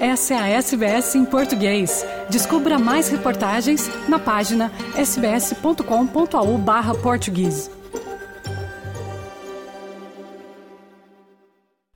Essa é a SBS em português. Descubra mais reportagens na página sbs.com.au/português.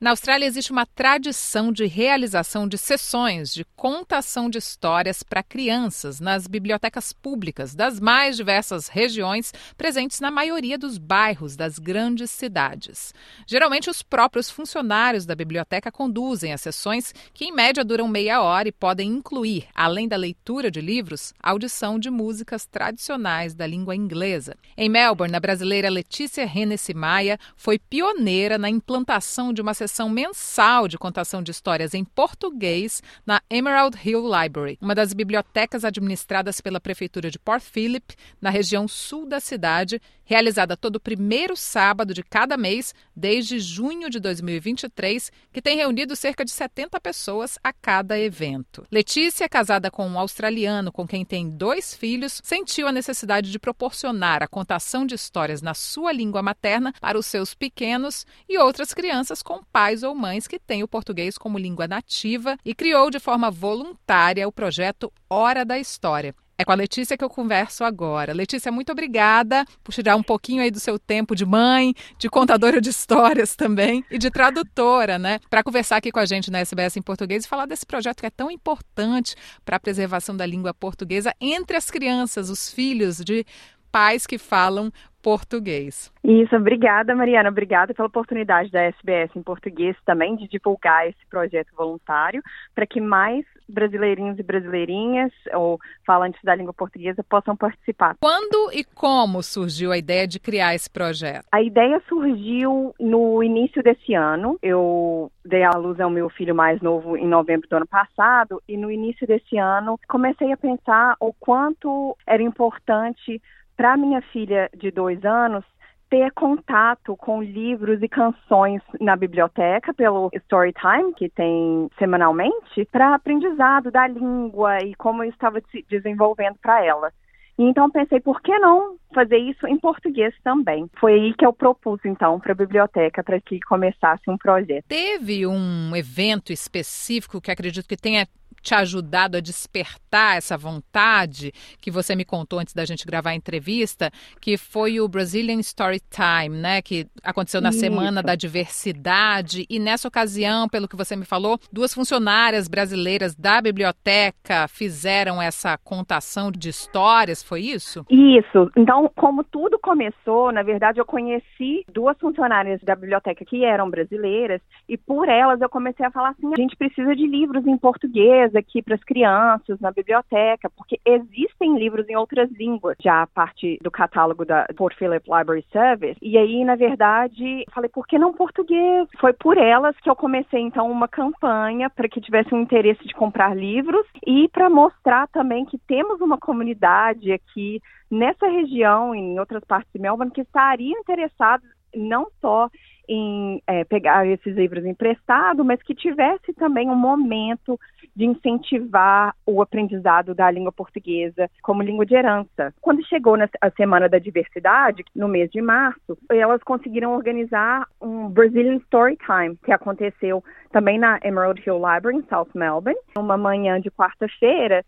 Na Austrália existe uma tradição de realização de sessões de contação de histórias para crianças nas bibliotecas públicas das mais diversas regiões presentes na maioria dos bairros das grandes cidades. Geralmente, os próprios funcionários da biblioteca conduzem as sessões, que em média duram meia hora e podem incluir, além da leitura de livros, audição de músicas tradicionais da língua inglesa. Em Melbourne, a brasileira Letícia Hennessy Maia foi pioneira na implantação de uma sessão sessão mensal de contação de histórias em português na Emerald Hill Library, uma das bibliotecas administradas pela Prefeitura de Port Phillip, na região sul da cidade, realizada todo primeiro sábado de cada mês desde junho de 2023, que tem reunido cerca de 70 pessoas a cada evento. Letícia, casada com um australiano com quem tem dois filhos, sentiu a necessidade de proporcionar a contação de histórias na sua língua materna para os seus pequenos e outras crianças com pais pais ou mães que têm o português como língua nativa e criou de forma voluntária o projeto Hora da História. É com a Letícia que eu converso agora. Letícia, muito obrigada por tirar um pouquinho aí do seu tempo de mãe, de contadora de histórias também e de tradutora, né? Para conversar aqui com a gente na SBS em português e falar desse projeto que é tão importante para a preservação da língua portuguesa entre as crianças, os filhos de pais que falam português. Isso, obrigada, Mariana. Obrigada pela oportunidade da SBS em português também de divulgar esse projeto voluntário para que mais brasileirinhos e brasileirinhas ou falantes da língua portuguesa possam participar. Quando e como surgiu a ideia de criar esse projeto? A ideia surgiu no início desse ano. Eu dei à luz ao meu filho mais novo em novembro do ano passado e no início desse ano comecei a pensar o quanto era importante para minha filha de dois anos ter contato com livros e canções na biblioteca pelo Storytime, que tem semanalmente, para aprendizado da língua e como eu estava se desenvolvendo para ela. E então pensei, por que não fazer isso em português também? Foi aí que eu propus então para a biblioteca para que começasse um projeto. Teve um evento específico que acredito que tenha te ajudado a despertar essa vontade que você me contou antes da gente gravar a entrevista, que foi o Brazilian Story Time, né? Que aconteceu na Isso. Semana da Diversidade. E nessa ocasião, pelo que você me falou, duas funcionárias brasileiras da biblioteca fizeram essa contação de histórias, foi isso? Isso. Então, como tudo começou, na verdade, eu conheci duas funcionárias da biblioteca que eram brasileiras, e por elas eu comecei a falar assim: a gente precisa de livros em português aqui para as crianças na biblioteca, porque existem livros em outras línguas, já a parte do catálogo da Port Phillip Library Service. E aí, na verdade, falei, por que não português? Foi por elas que eu comecei então uma campanha para que tivesse um interesse de comprar livros e para mostrar também que temos uma comunidade aqui nessa região e em outras partes de Melbourne que estariam interessados não só em é, pegar esses livros emprestados, mas que tivesse também um momento de incentivar o aprendizado da língua portuguesa como língua de herança. Quando chegou na Semana da Diversidade, no mês de março, elas conseguiram organizar um Brazilian Story Time, que aconteceu também na Emerald Hill Library, em South Melbourne, uma manhã de quarta-feira,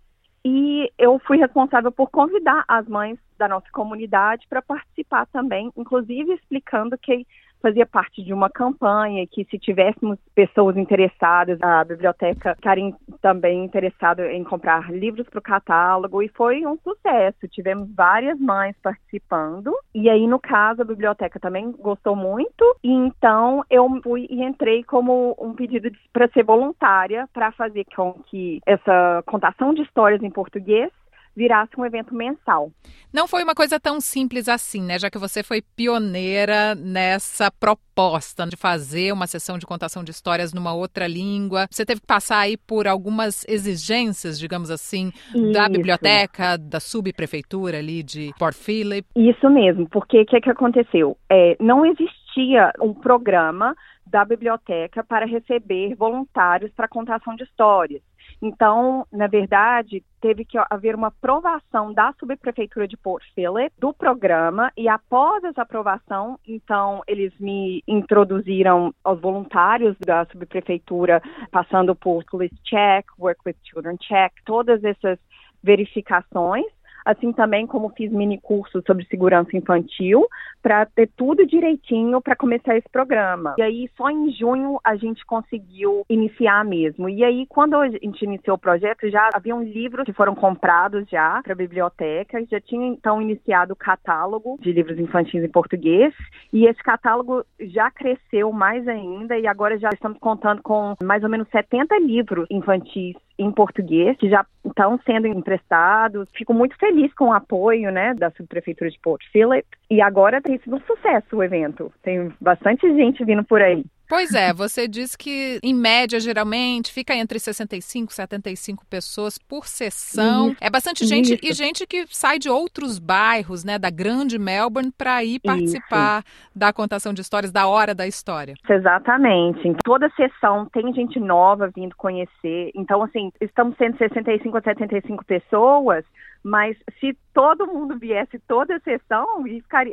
e eu fui responsável por convidar as mães da nossa comunidade para participar também, inclusive explicando que fazia parte de uma campanha que se tivéssemos pessoas interessadas, a biblioteca estaria também interessada em comprar livros para o catálogo e foi um sucesso. Tivemos várias mães participando e aí no caso a biblioteca também gostou muito e então eu fui e entrei como um pedido para ser voluntária para fazer com que essa contação de histórias em português virasse um evento mensal. Não foi uma coisa tão simples assim, né? Já que você foi pioneira nessa proposta de fazer uma sessão de contação de histórias numa outra língua. Você teve que passar aí por algumas exigências, digamos assim, Isso. da biblioteca, da subprefeitura ali de Port Phillip. Isso mesmo, porque o que, que aconteceu? É, não existia um programa da biblioteca para receber voluntários para contação de histórias. Então, na verdade, teve que haver uma aprovação da subprefeitura de Port Phillip do programa e após essa aprovação, então eles me introduziram aos voluntários da subprefeitura, passando por Police Check, Work with Children Check, todas essas verificações assim também como fiz mini cursos sobre segurança infantil, para ter tudo direitinho para começar esse programa. E aí, só em junho a gente conseguiu iniciar mesmo. E aí, quando a gente iniciou o projeto, já haviam livros que foram comprados já para a biblioteca, já tinha então iniciado o catálogo de livros infantis em português, e esse catálogo já cresceu mais ainda, e agora já estamos contando com mais ou menos 70 livros infantis em português, que já estão sendo emprestados. Fico muito feliz com o apoio né, da subprefeitura de Port Phillip. E agora tem sido um sucesso o evento. Tem bastante gente vindo por aí. Pois é, você diz que, em média, geralmente, fica entre 65 e 75 pessoas por sessão. Isso, é bastante gente isso. e gente que sai de outros bairros, né, da grande Melbourne, para ir participar isso. da contação de histórias, da Hora da História. Exatamente. Em toda sessão tem gente nova vindo conhecer. Então, assim, estamos sendo 65 a 75 pessoas, mas se todo mundo viesse toda a sessão,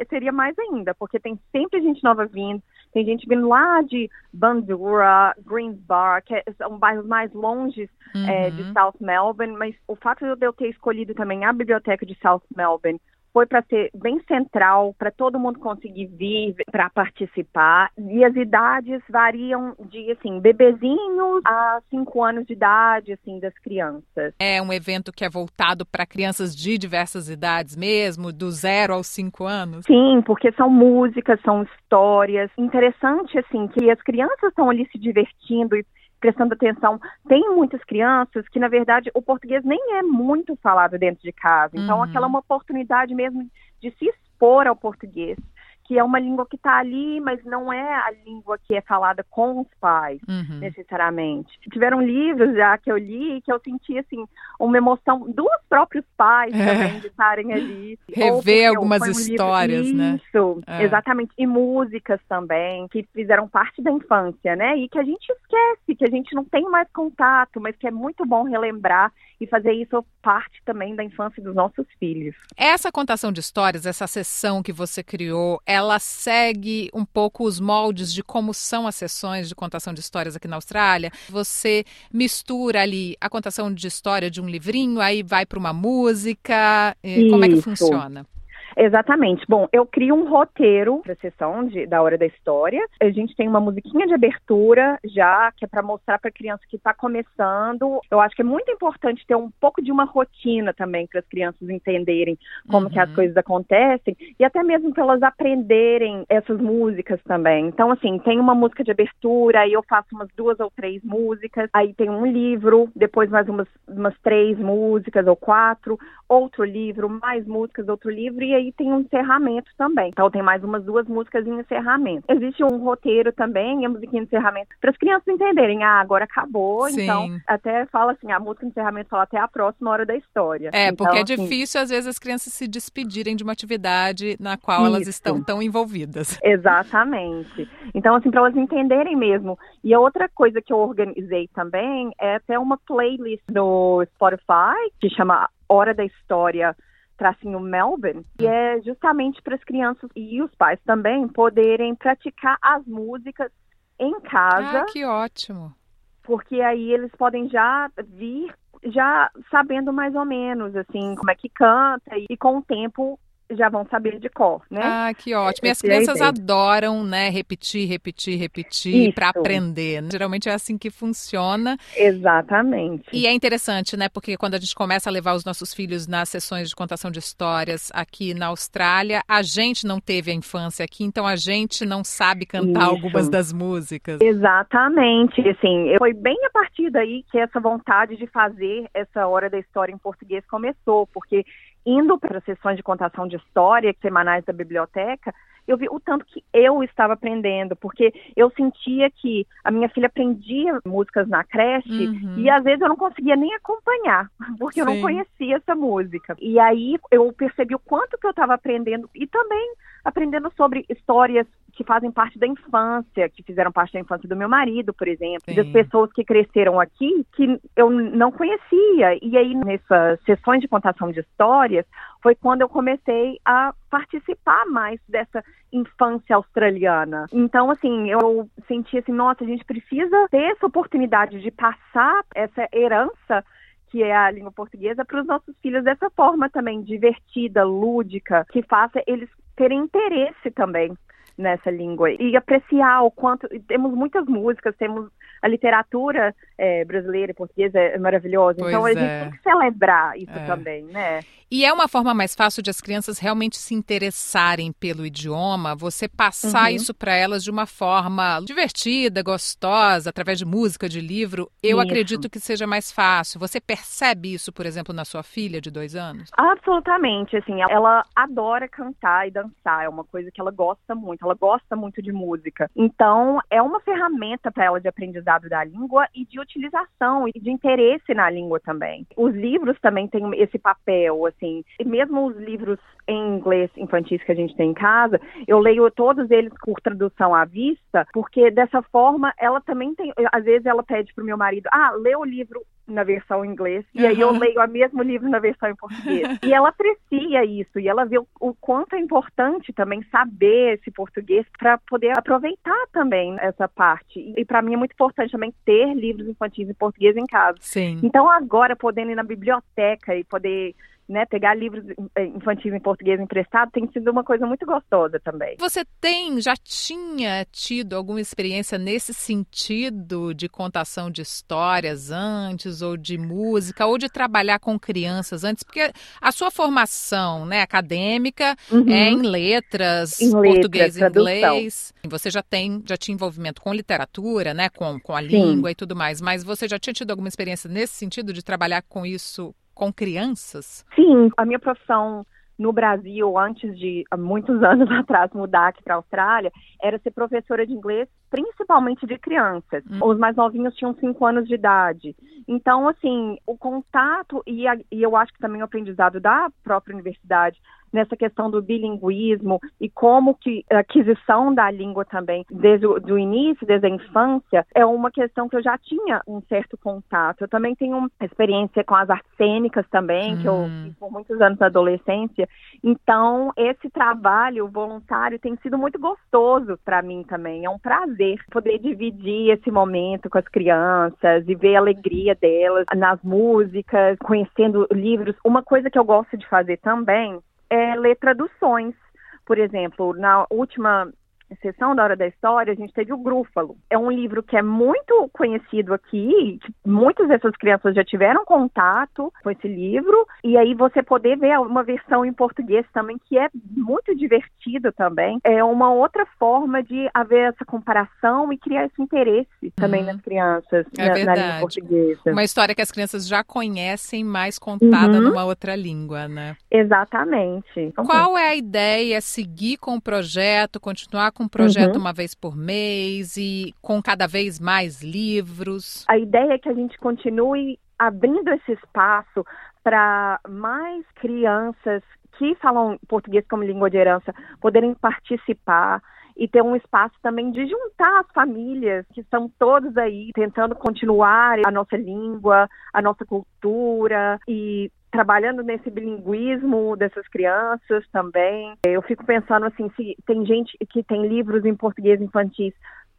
seria mais ainda, porque tem sempre gente nova vindo, tem gente vindo lá de Bandura, Greensbar, que são bairros mais longes uhum. é, de South Melbourne, mas o fato de eu ter escolhido também a biblioteca de South Melbourne foi para ser bem central, para todo mundo conseguir vir para participar. E as idades variam de, assim, bebezinhos a cinco anos de idade, assim, das crianças. É um evento que é voltado para crianças de diversas idades mesmo, do zero aos cinco anos? Sim, porque são músicas, são histórias. Interessante, assim, que as crianças estão ali se divertindo e prestando atenção. Tem muitas crianças que, na verdade, o português nem é muito falado dentro de casa. Então, uhum. aquela é uma oportunidade mesmo de se expor ao português que é uma língua que está ali, mas não é a língua que é falada com os pais, uhum. necessariamente. Tiveram livros já que eu li que eu senti, assim, uma emoção dos próprios pais é. também de estarem ali. Rever algumas um histórias, livro, né? Isso, é. exatamente. E músicas também, que fizeram parte da infância, né? E que a gente esquece, que a gente não tem mais contato, mas que é muito bom relembrar e fazer isso parte também da infância dos nossos filhos. Essa contação de histórias, essa sessão que você criou, ela segue um pouco os moldes de como são as sessões de contação de histórias aqui na Austrália. Você mistura ali a contação de história de um livrinho, aí vai para uma música. Isso. Como é que funciona? Exatamente. Bom, eu crio um roteiro para a sessão de, da Hora da História. A gente tem uma musiquinha de abertura já, que é para mostrar para a criança que está começando. Eu acho que é muito importante ter um pouco de uma rotina também para as crianças entenderem como uhum. que as uhum. coisas acontecem e até mesmo para elas aprenderem essas músicas também. Então, assim, tem uma música de abertura, aí eu faço umas duas ou três músicas, aí tem um livro, depois mais umas, umas três músicas ou quatro, outro livro, mais músicas, outro livro, e aí tem um encerramento também. Então tem mais umas duas músicas em encerramento. Existe um roteiro também, a musiquinha de encerramento, para as crianças entenderem, ah, agora acabou, Sim. então até fala assim, a música de encerramento fala até a próxima hora da história. É, então, porque é assim, difícil às vezes as crianças se despedirem de uma atividade na qual isso. elas estão tão envolvidas. Exatamente. Então, assim, para elas entenderem mesmo. E a outra coisa que eu organizei também é até uma playlist no Spotify que chama Hora da História tracinho Melbourne, e é justamente para as crianças e os pais também poderem praticar as músicas em casa. Ah, que ótimo! Porque aí eles podem já vir já sabendo mais ou menos assim como é que canta e com o tempo já vão saber de cor, né? Ah, que ótimo. E as crianças adoram, né, repetir, repetir, repetir para aprender. Né? Geralmente é assim que funciona. Exatamente. E é interessante, né, porque quando a gente começa a levar os nossos filhos nas sessões de contação de histórias aqui na Austrália, a gente não teve a infância aqui, então a gente não sabe cantar Isso. algumas das músicas. Exatamente. Assim, foi bem a partir daí que essa vontade de fazer essa hora da história em português começou, porque indo para as sessões de contação de história semanais da biblioteca, eu vi o tanto que eu estava aprendendo, porque eu sentia que a minha filha aprendia músicas na creche uhum. e às vezes eu não conseguia nem acompanhar, porque Sim. eu não conhecia essa música. E aí eu percebi o quanto que eu estava aprendendo e também aprendendo sobre histórias que fazem parte da infância, que fizeram parte da infância do meu marido, por exemplo, Sim. das pessoas que cresceram aqui que eu não conhecia. E aí, nessas sessões de contação de histórias, foi quando eu comecei a participar mais dessa infância australiana. Então, assim, eu senti assim, nossa, a gente precisa ter essa oportunidade de passar essa herança que é a língua portuguesa, para os nossos filhos dessa forma também, divertida, lúdica, que faça eles terem interesse também nessa língua e apreciar o quanto temos muitas músicas, temos a literatura é, brasileira e portuguesa é maravilhosa, pois então a gente é. tem que celebrar isso é. também, né? E é uma forma mais fácil de as crianças realmente se interessarem pelo idioma, você passar uhum. isso para elas de uma forma divertida, gostosa, através de música, de livro. Eu isso. acredito que seja mais fácil. Você percebe isso, por exemplo, na sua filha de dois anos? Absolutamente. Assim, ela adora cantar e dançar. É uma coisa que ela gosta muito. Ela gosta muito de música. Então, é uma ferramenta para ela de aprendizado da língua e de utilização e de interesse na língua também. Os livros também têm esse papel, assim assim. E mesmo os livros em inglês infantis que a gente tem em casa, eu leio todos eles por tradução à vista, porque dessa forma ela também tem. Às vezes ela pede pro meu marido, ah, lê o livro na versão em inglês, e uhum. aí eu leio o mesmo livro na versão em português. e ela aprecia isso, e ela vê o, o quanto é importante também saber esse português para poder aproveitar também essa parte. E, e para mim é muito importante também ter livros infantis em português em casa. Sim. Então agora podendo ir na biblioteca e poder né, pegar livros eh, infantis em português emprestado tem sido uma coisa muito gostosa também. Você tem, já tinha tido alguma experiência nesse sentido de contação de histórias antes, ou de música, ou de trabalhar com crianças antes? Porque a sua formação né, acadêmica uhum. é em letras, em português e inglês. Você já tem, já tinha envolvimento com literatura, né, com, com a Sim. língua e tudo mais, mas você já tinha tido alguma experiência nesse sentido de trabalhar com isso com crianças? Sim, a minha profissão no Brasil, antes de há muitos anos atrás mudar aqui para a Austrália, era ser professora de inglês, principalmente de crianças. Hum. Os mais novinhos tinham cinco anos de idade. Então, assim, o contato e, a, e eu acho que também o aprendizado da própria universidade nessa questão do bilinguismo e como que a aquisição da língua também, desde o início, desde a infância, é uma questão que eu já tinha um certo contato. Eu também tenho uma experiência com as artes cênicas também, hum. que eu hum. fiz por muitos anos na adolescência. Então, esse trabalho voluntário tem sido muito gostoso para mim também. É um prazer poder dividir esse momento com as crianças e ver a alegria delas nas músicas, conhecendo livros. Uma coisa que eu gosto de fazer também é, ler traduções. Por exemplo, na última sessão da Hora da História, a gente teve o Grúfalo. É um livro que é muito conhecido aqui, muitas dessas crianças já tiveram contato com esse livro, e aí você poder ver uma versão em português também, que é muito divertido também. É uma outra forma de haver essa comparação e criar esse interesse também uhum. nas crianças é na, na, língua portuguesa. Uma história que as crianças já conhecem, mais contada uhum. numa outra língua, né? Exatamente. Qual é a ideia? Seguir com o projeto, continuar com um projeto uhum. uma vez por mês e com cada vez mais livros? A ideia é que a gente continue abrindo esse espaço para mais crianças que falam português como língua de herança poderem participar e ter um espaço também de juntar as famílias que estão todos aí tentando continuar a nossa língua, a nossa cultura e trabalhando nesse bilinguismo dessas crianças também. Eu fico pensando assim, se tem gente que tem livros em português infantis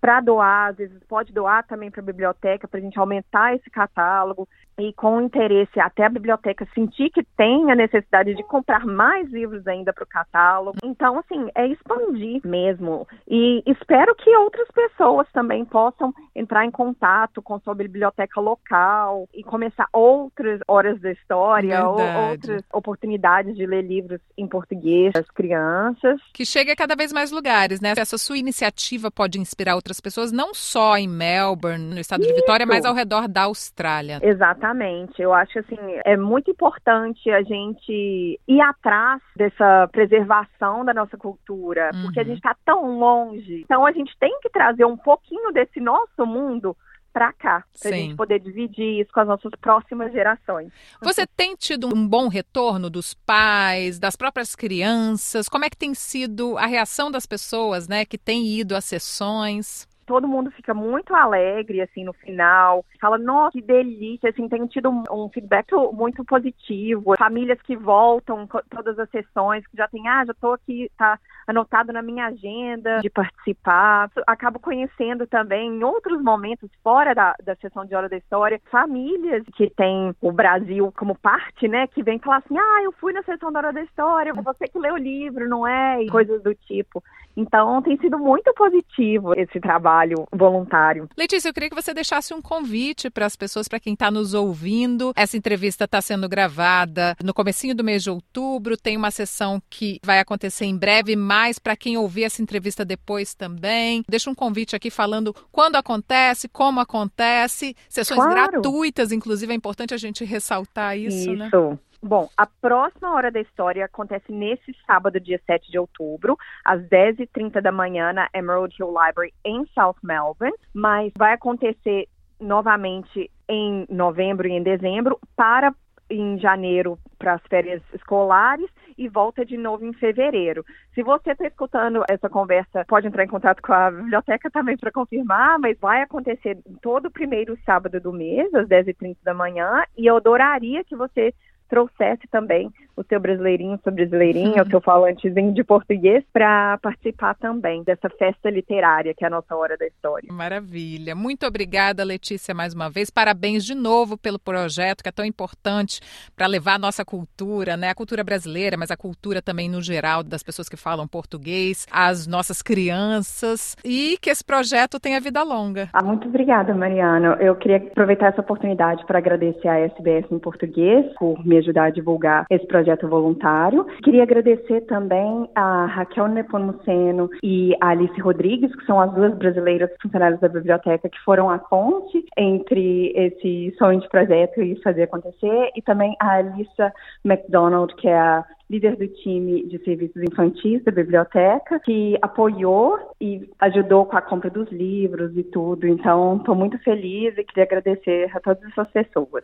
para doar, às vezes pode doar também para a biblioteca para a gente aumentar esse catálogo e com interesse até a biblioteca sentir que tem a necessidade de comprar mais livros ainda para o catálogo. Então, assim, é expandir mesmo. E espero que outras pessoas também possam entrar em contato com sua biblioteca local e começar outras horas da história, ou outras oportunidades de ler livros em português para as crianças. Que chegue a cada vez mais lugares, né? Essa sua iniciativa pode inspirar outras pessoas, não só em Melbourne, no estado Isso. de Vitória, mas ao redor da Austrália. Exatamente Exatamente. Eu acho assim, é muito importante a gente ir atrás dessa preservação da nossa cultura, uhum. porque a gente está tão longe. Então a gente tem que trazer um pouquinho desse nosso mundo para cá, para a gente poder dividir isso com as nossas próximas gerações. Você tem tido um bom retorno dos pais, das próprias crianças? Como é que tem sido a reação das pessoas, né, que têm ido às sessões? Todo mundo fica muito alegre, assim, no final. Fala, nossa, que delícia, assim, tem tido um, feedback muito positivo. Famílias que voltam todas as sessões, que já tem, ah, já tô aqui, tá anotado na minha agenda de participar. Acabo conhecendo também, em outros momentos, fora da, da sessão de Hora da História, famílias que têm o Brasil como parte, né, que vem falar assim, ah, eu fui na sessão da Hora da História, você que leu o livro, não é? E coisas do tipo. Então, tem sido muito positivo esse trabalho voluntário. Letícia, eu queria que você deixasse um convite para as pessoas, para quem está nos ouvindo. Essa entrevista está sendo gravada no comecinho do mês de outubro. Tem uma sessão que vai acontecer em breve, mais para quem ouvir essa entrevista depois também. Deixa um convite aqui falando quando acontece, como acontece, sessões claro. gratuitas, inclusive é importante a gente ressaltar isso, isso. né? Isso. Bom, a próxima Hora da História acontece nesse sábado, dia 7 de outubro, às 10h30 da manhã, na Emerald Hill Library, em South Melbourne, mas vai acontecer novamente em novembro e em dezembro, para em janeiro para as férias escolares e volta de novo em fevereiro. Se você está escutando essa conversa, pode entrar em contato com a biblioteca também para confirmar, mas vai acontecer todo o primeiro sábado do mês, às 10h30 da manhã, e eu adoraria que você trouxesse também o seu brasileirinho, sua brasileirinha, o seu falantezinho de português para participar também dessa festa literária que é a nossa Hora da História. Maravilha. Muito obrigada, Letícia, mais uma vez. Parabéns de novo pelo projeto que é tão importante para levar a nossa cultura, né? A cultura brasileira, mas a cultura também no geral das pessoas que falam português, as nossas crianças e que esse projeto tenha vida longa. Ah, muito obrigada, Mariana. Eu queria aproveitar essa oportunidade para agradecer a SBS em português por me ajudar a divulgar esse projeto voluntário. Queria agradecer também a Raquel Nepomuceno e a Alice Rodrigues, que são as duas brasileiras funcionárias da biblioteca que foram a ponte entre esse sonho de projeto e fazer acontecer, e também a Alissa McDonald, que é a líder do time de serviços infantis da biblioteca, que apoiou e ajudou com a compra dos livros e tudo. Então, estou muito feliz e queria agradecer a todas essas pessoas.